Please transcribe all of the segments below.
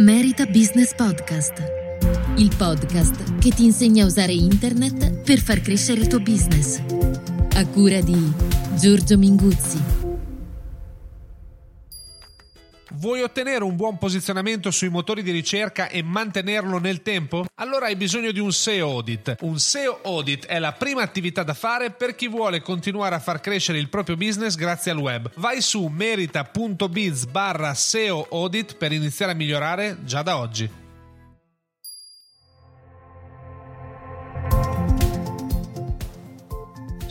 Merita Business Podcast, il podcast che ti insegna a usare internet per far crescere il tuo business. A cura di Giorgio Minguzzi. Vuoi ottenere un buon posizionamento sui motori di ricerca e mantenerlo nel tempo? Allora hai bisogno di un SEO audit. Un SEO audit è la prima attività da fare per chi vuole continuare a far crescere il proprio business grazie al web. Vai su merita.biz barra SEO audit per iniziare a migliorare già da oggi.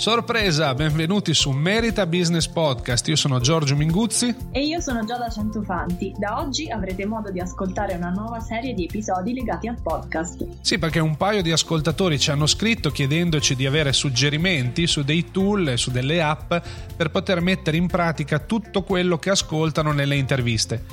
Sorpresa, benvenuti su Merita Business Podcast. Io sono Giorgio Minguzzi. E io sono Giada Centofanti. Da oggi avrete modo di ascoltare una nuova serie di episodi legati al podcast. Sì, perché un paio di ascoltatori ci hanno scritto chiedendoci di avere suggerimenti su dei tool e su delle app per poter mettere in pratica tutto quello che ascoltano nelle interviste.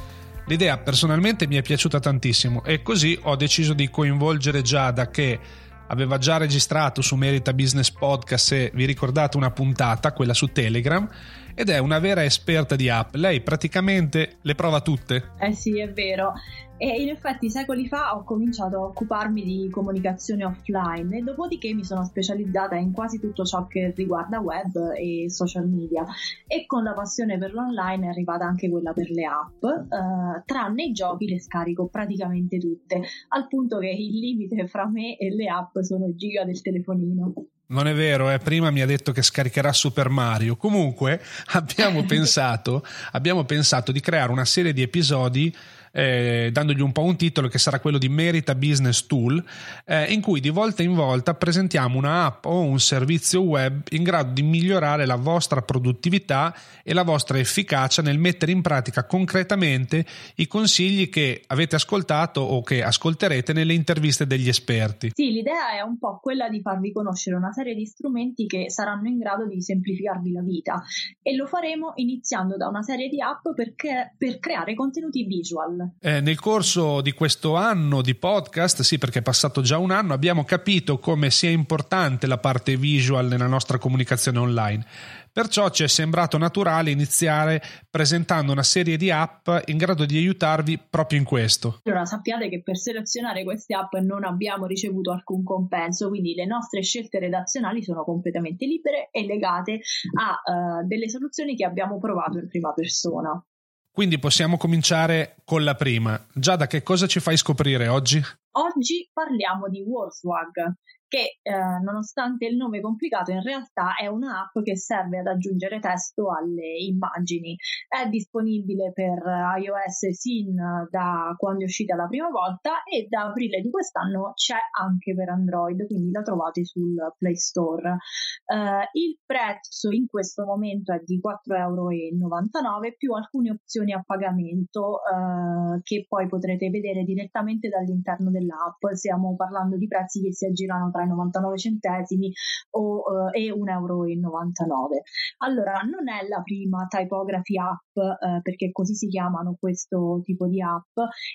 L'idea personalmente mi è piaciuta tantissimo e così ho deciso di coinvolgere Giada che aveva già registrato su Merita Business Podcast, se vi ricordate, una puntata, quella su Telegram, ed è una vera esperta di app. Lei praticamente le prova tutte. Eh sì, è vero. E in effetti secoli fa ho cominciato a occuparmi di comunicazione offline e dopodiché mi sono specializzata in quasi tutto ciò che riguarda web e social media e con la passione per l'online è arrivata anche quella per le app, eh, tranne i giochi le scarico praticamente tutte, al punto che il limite fra me e le app sono i giga del telefonino. Non è vero, eh? prima mi ha detto che scaricherà Super Mario. Comunque abbiamo pensato, abbiamo pensato di creare una serie di episodi eh, dandogli un po' un titolo che sarà quello di Merita Business Tool, eh, in cui di volta in volta presentiamo una app o un servizio web in grado di migliorare la vostra produttività e la vostra efficacia nel mettere in pratica concretamente i consigli che avete ascoltato o che ascolterete nelle interviste degli esperti. Sì, l'idea è un po' quella di farvi conoscere una serie di strumenti che saranno in grado di semplificarvi la vita e lo faremo iniziando da una serie di app perché, per creare contenuti visual. Eh, nel corso di questo anno di podcast, sì perché è passato già un anno, abbiamo capito come sia importante la parte visual nella nostra comunicazione online. Perciò ci è sembrato naturale iniziare presentando una serie di app in grado di aiutarvi proprio in questo. Allora sappiate che per selezionare queste app non abbiamo ricevuto alcun compenso, quindi le nostre scelte redazionali sono completamente libere e legate a uh, delle soluzioni che abbiamo provato in prima persona. Quindi possiamo cominciare con la prima. Giada, che cosa ci fai scoprire oggi? Oggi parliamo di Warswag, che eh, nonostante il nome complicato in realtà è un'app che serve ad aggiungere testo alle immagini. È disponibile per iOS sin da quando è uscita la prima volta e da aprile di quest'anno c'è anche per Android, quindi la trovate sul Play Store. Eh, il prezzo in questo momento è di 4,99 euro più alcune opzioni a pagamento eh, che poi potrete vedere direttamente dall'interno dell'app. Stiamo parlando di prezzi che si aggirano tra i 99 centesimi o, uh, e 1,99 euro. Allora, non è la prima typography app, uh, perché così si chiamano questo tipo di app,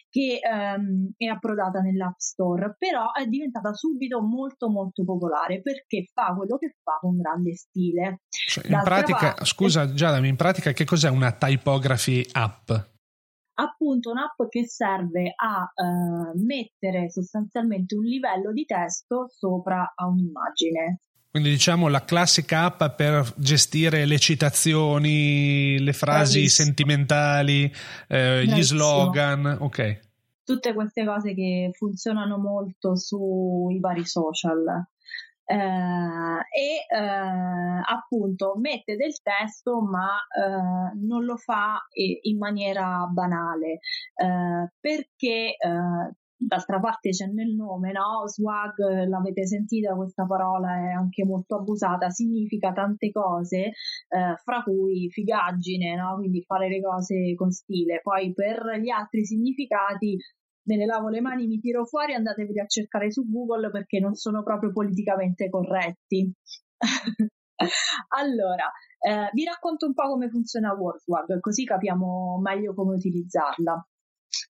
che um, è approdata nell'App Store, però è diventata subito molto molto popolare perché fa quello che fa con grande stile. Cioè, in pratica, parte, scusa Giada, in pratica che cos'è una typography app? Appunto un'app che serve a uh, mettere sostanzialmente un livello di testo sopra a un'immagine. Quindi diciamo la classica app per gestire le citazioni, le frasi Bravissimo. sentimentali, eh, gli slogan, ok. Tutte queste cose che funzionano molto sui vari social eh, e eh, appunto mette del testo ma eh, non lo fa in maniera banale eh, perché d'altra parte c'è nel nome, no? Swag, l'avete sentita questa parola, è anche molto abusata, significa tante cose, eh, fra cui figaggine, no? Quindi fare le cose con stile. Poi per gli altri significati me ne lavo le mani, mi tiro fuori, andatevi a cercare su Google perché non sono proprio politicamente corretti. allora, eh, vi racconto un po' come funziona WordSwag, così capiamo meglio come utilizzarla.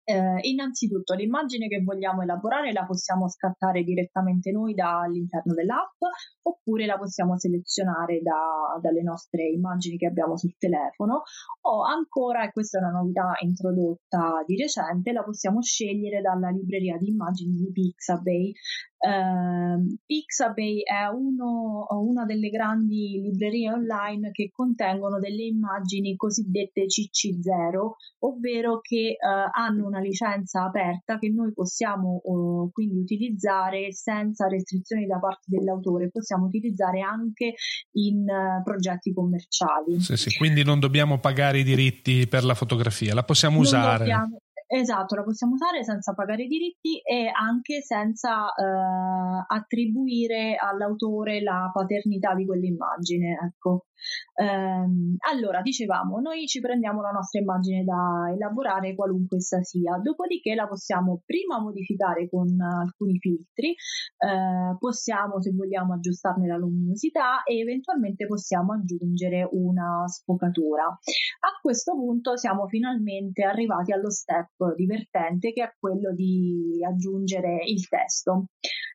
Eh, innanzitutto l'immagine che vogliamo elaborare la possiamo scattare direttamente noi dall'interno dell'app oppure la possiamo selezionare da, dalle nostre immagini che abbiamo sul telefono. O ancora, e questa è una novità introdotta di recente, la possiamo scegliere dalla libreria di immagini di Pixabay Uh, Pixabay è uno, una delle grandi librerie online che contengono delle immagini cosiddette CC0, ovvero che uh, hanno una licenza aperta che noi possiamo uh, quindi utilizzare senza restrizioni da parte dell'autore, possiamo utilizzare anche in eh, progetti commerciali. Sì, sì, quindi non dobbiamo pagare i diritti per la fotografia, la possiamo non usare. Dobbiamo, Esatto, la possiamo usare senza pagare i diritti e anche senza eh, attribuire all'autore la paternità di quell'immagine. Ecco. Ehm, allora, dicevamo, noi ci prendiamo la nostra immagine da elaborare qualunque essa sia, dopodiché la possiamo prima modificare con alcuni filtri, eh, possiamo se vogliamo aggiustarne la luminosità e eventualmente possiamo aggiungere una sfocatura. A questo punto siamo finalmente arrivati allo step divertente che è quello di aggiungere il testo.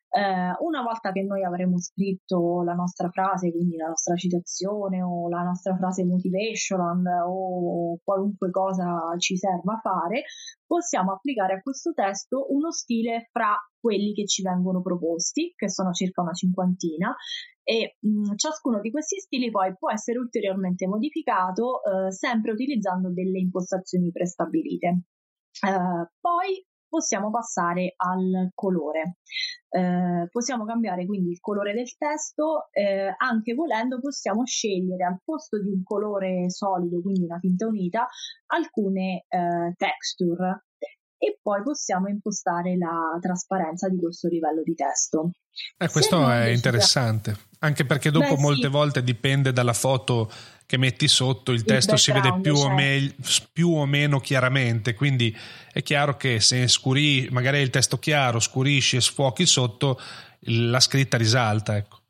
Eh, una volta che noi avremo scritto la nostra frase, quindi la nostra citazione o la nostra frase motivation o qualunque cosa ci serva fare, possiamo applicare a questo testo uno stile fra quelli che ci vengono proposti, che sono circa una cinquantina, e mh, ciascuno di questi stili poi può essere ulteriormente modificato eh, sempre utilizzando delle impostazioni prestabilite. Uh, poi possiamo passare al colore. Eh, possiamo cambiare quindi il colore del testo, eh, anche volendo possiamo scegliere al posto di un colore solido, quindi una tinta unita, alcune eh, texture e poi possiamo impostare la trasparenza di questo livello di testo. Eh, questo è interessante, anche perché dopo Beh, molte sì. volte dipende dalla foto che metti sotto, il, il testo si vede più, cioè. o me- più, o meno chiaramente, quindi è chiaro che se scuri, magari il testo chiaro, scurisci e sfuochi sotto, la scritta risalta. Ecco.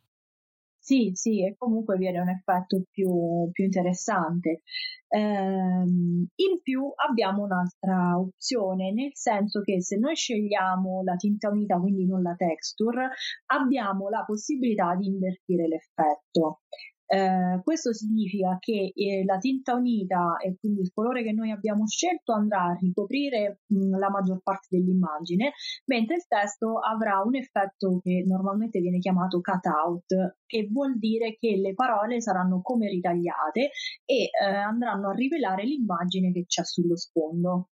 Sì, sì, e comunque viene un effetto più, più interessante. Ehm, in più abbiamo un'altra opzione, nel senso che se noi scegliamo la tinta unita, quindi non la texture, abbiamo la possibilità di invertire l'effetto. Eh, questo significa che eh, la tinta unita e quindi il colore che noi abbiamo scelto andrà a ricoprire mh, la maggior parte dell'immagine, mentre il testo avrà un effetto che normalmente viene chiamato cutout, che vuol dire che le parole saranno come ritagliate e eh, andranno a rivelare l'immagine che c'è sullo sfondo.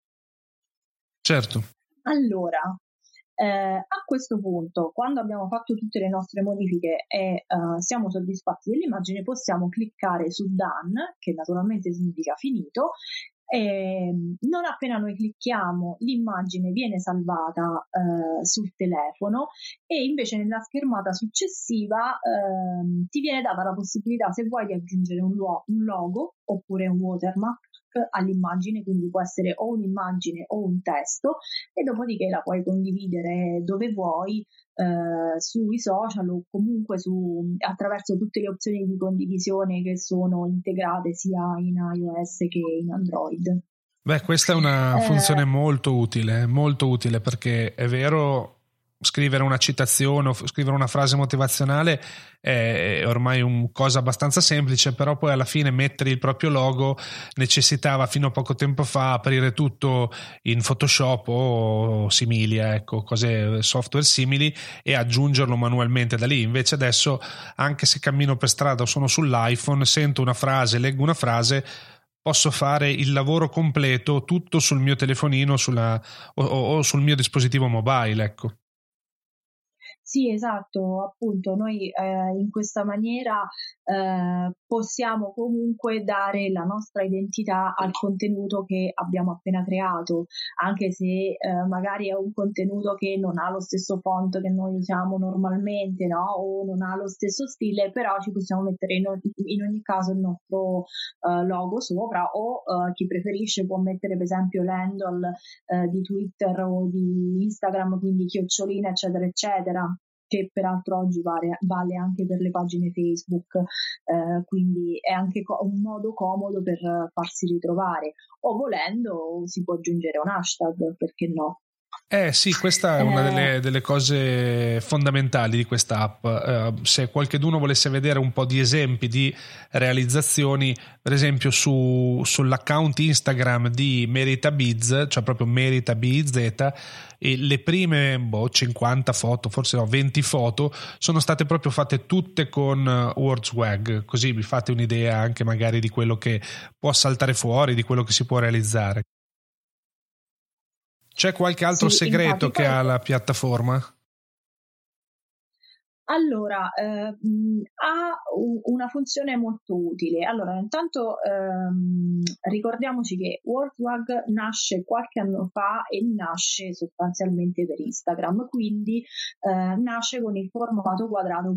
Certo. Allora, eh, a questo punto, quando abbiamo fatto tutte le nostre modifiche e uh, siamo soddisfatti dell'immagine, possiamo cliccare su Done, che naturalmente significa finito, e non appena noi clicchiamo l'immagine viene salvata eh, sul telefono e invece nella schermata successiva eh, ti viene data la possibilità se vuoi di aggiungere un, lo- un logo oppure un watermark all'immagine, quindi può essere o un'immagine o un testo e dopodiché la puoi condividere dove vuoi eh, sui social o comunque su, attraverso tutte le opzioni di condivisione che sono integrate sia in iOS che in Android. Beh, questa è una eh, funzione molto utile, molto utile perché è vero scrivere una citazione o scrivere una frase motivazionale è ormai una cosa abbastanza semplice, però poi alla fine mettere il proprio logo necessitava fino a poco tempo fa aprire tutto in Photoshop o simili, ecco, cose software simili e aggiungerlo manualmente da lì. Invece adesso, anche se cammino per strada o sono sull'iPhone, sento una frase, leggo una frase, posso fare il lavoro completo tutto sul mio telefonino sulla, o, o, sul mio dispositivo mobile, ecco. Sì, esatto, appunto, noi eh, in questa maniera eh, possiamo comunque dare la nostra identità al contenuto che abbiamo appena creato, anche se eh, magari è un contenuto che non ha lo stesso font che noi usiamo normalmente, no? O non ha lo stesso stile, però ci possiamo mettere in, in ogni caso il nostro eh, logo sopra o eh, chi preferisce può mettere per esempio l'handle eh, di Twitter o di Instagram, quindi chiocciolina, eccetera, eccetera che peraltro oggi vale, vale, anche per le pagine Facebook, eh, quindi è anche co- un modo comodo per farsi ritrovare o volendo si può aggiungere un hashtag, perché no? Eh sì, questa è una delle, eh. delle cose fondamentali di questa app. Eh, se qualcuno volesse vedere un po' di esempi di realizzazioni, per esempio su, sull'account Instagram di Merita Biz, cioè proprio Merita BZ, e le prime boh, 50 foto, forse no, 20 foto, sono state proprio fatte tutte con WordSwag, così vi fate un'idea anche magari di quello che può saltare fuori, di quello che si può realizzare. C'è qualche altro sì, segreto che ha la piattaforma? Allora, eh, ha una funzione molto utile. Allora, intanto ehm, ricordiamoci che WordWag nasce qualche anno fa e nasce sostanzialmente per Instagram, quindi eh, nasce con il formato quadrato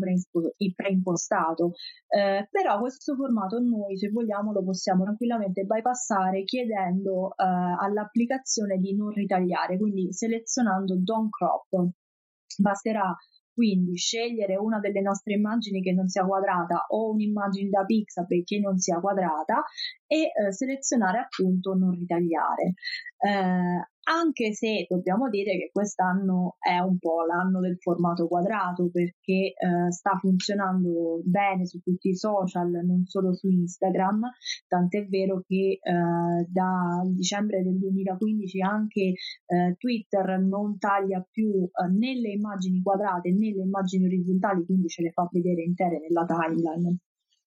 preimpostato. Eh, però questo formato noi, se vogliamo, lo possiamo tranquillamente bypassare chiedendo eh, all'applicazione di non ritagliare, quindi selezionando Don't Crop. Basterà quindi scegliere una delle nostre immagini che non sia quadrata o un'immagine da Pixabay che non sia quadrata e eh, selezionare appunto non ritagliare. Eh, anche se dobbiamo dire che quest'anno è un po' l'anno del formato quadrato perché eh, sta funzionando bene su tutti i social, non solo su Instagram, tant'è vero che eh, da dicembre del 2015 anche eh, Twitter non taglia più eh, né le immagini quadrate né le immagini orizzontali, quindi ce le fa vedere intere nella timeline.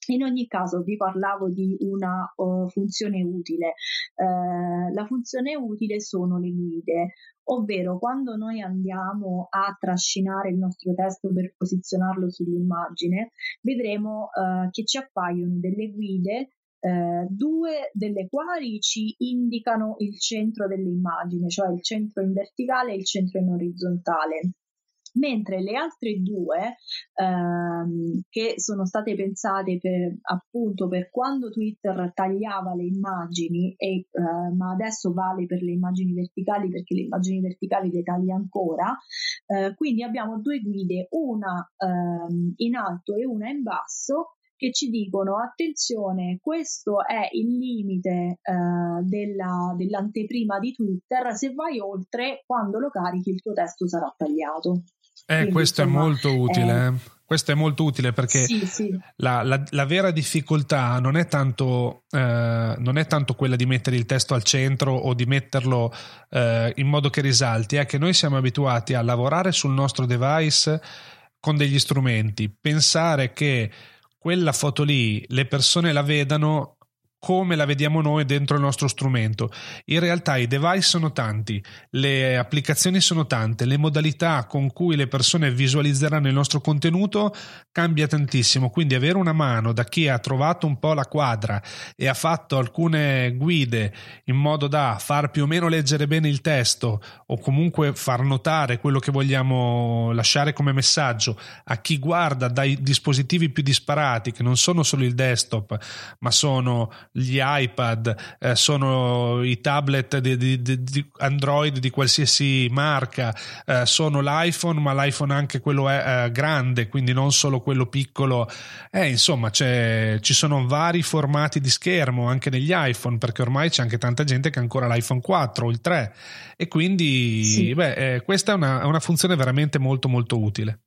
In ogni caso vi parlavo di una uh, funzione utile. Uh, la funzione utile sono le guide, ovvero quando noi andiamo a trascinare il nostro testo per posizionarlo sull'immagine, vedremo uh, che ci appaiono delle guide eh, due delle quali ci indicano il centro dell'immagine, cioè il centro in verticale e il centro in orizzontale mentre le altre due ehm, che sono state pensate per appunto per quando Twitter tagliava le immagini e, eh, ma adesso vale per le immagini verticali perché le immagini verticali le taglia ancora eh, quindi abbiamo due guide una ehm, in alto e una in basso che ci dicono attenzione, questo è il limite eh, della, dell'anteprima di Twitter, se vai oltre, quando lo carichi il tuo testo sarà tagliato. Eh, Quindi, questo insomma, è molto utile. Eh, eh. Questo è molto utile perché sì, sì. La, la, la, vera difficoltà non è, tanto, eh, non è, tanto, quella di mettere il testo al centro o di metterlo eh, in modo che risalti, è che noi siamo abituati a lavorare sul nostro device con degli strumenti, pensare che quella foto lì le persone la vedano come la vediamo noi dentro il nostro strumento. In realtà i device sono tanti, le applicazioni sono tante, le modalità con cui le persone visualizzeranno il nostro contenuto cambia tantissimo, quindi avere una mano da chi ha trovato un po' la quadra e ha fatto alcune guide in modo da far più o meno leggere bene il testo o comunque far notare quello che vogliamo lasciare come messaggio a chi guarda dai dispositivi più disparati che non sono solo il desktop ma sono gli iPad, eh, sono i tablet di, di, di, Android di qualsiasi marca, eh, sono l'iPhone, ma l'iPhone anche quello è eh, grande, quindi non solo quello piccolo. Eh, insomma, ci sono vari formati di schermo anche negli iPhone, perché ormai c'è anche tanta gente che ha ancora l'iPhone 4 o il 3 e quindi sì. beh, eh, questa è una, una funzione veramente molto molto utile.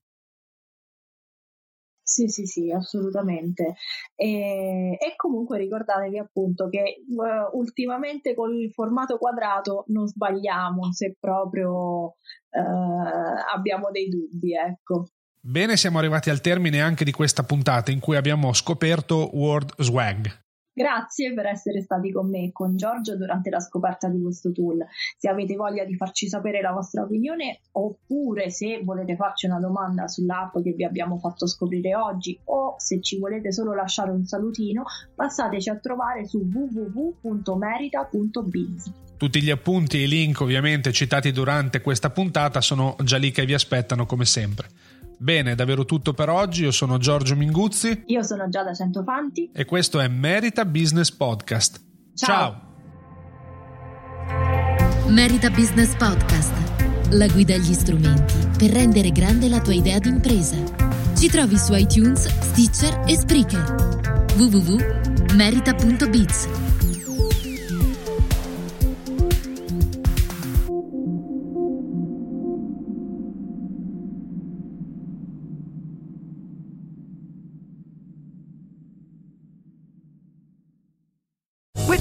Sì, sì, sì, assolutamente. E, e comunque ricordatevi appunto che uh, ultimamente col formato quadrato non sbagliamo se proprio uh, abbiamo dei dubbi, ecco. Bene, siamo arrivati al termine anche di questa puntata in cui abbiamo scoperto Word Swag. Grazie per essere stati con me e con Giorgio durante la scoperta di questo tool. Se avete voglia di farci sapere la vostra opinione oppure se volete farci una domanda sull'app che vi abbiamo fatto scoprire oggi o se ci volete solo lasciare un salutino, passateci a trovare su www.merita.biz. Tutti gli appunti e i link ovviamente citati durante questa puntata sono già lì che vi aspettano come sempre. Bene, davvero tutto per oggi. Io sono Giorgio Minguzzi. Io sono Giada Centofanti. E questo è Merita Business Podcast. Ciao. Ciao. Merita Business Podcast. La guida agli strumenti per rendere grande la tua idea d'impresa. Ci trovi su iTunes, Stitcher e Spreaker. www.merita.biz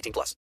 18 plus.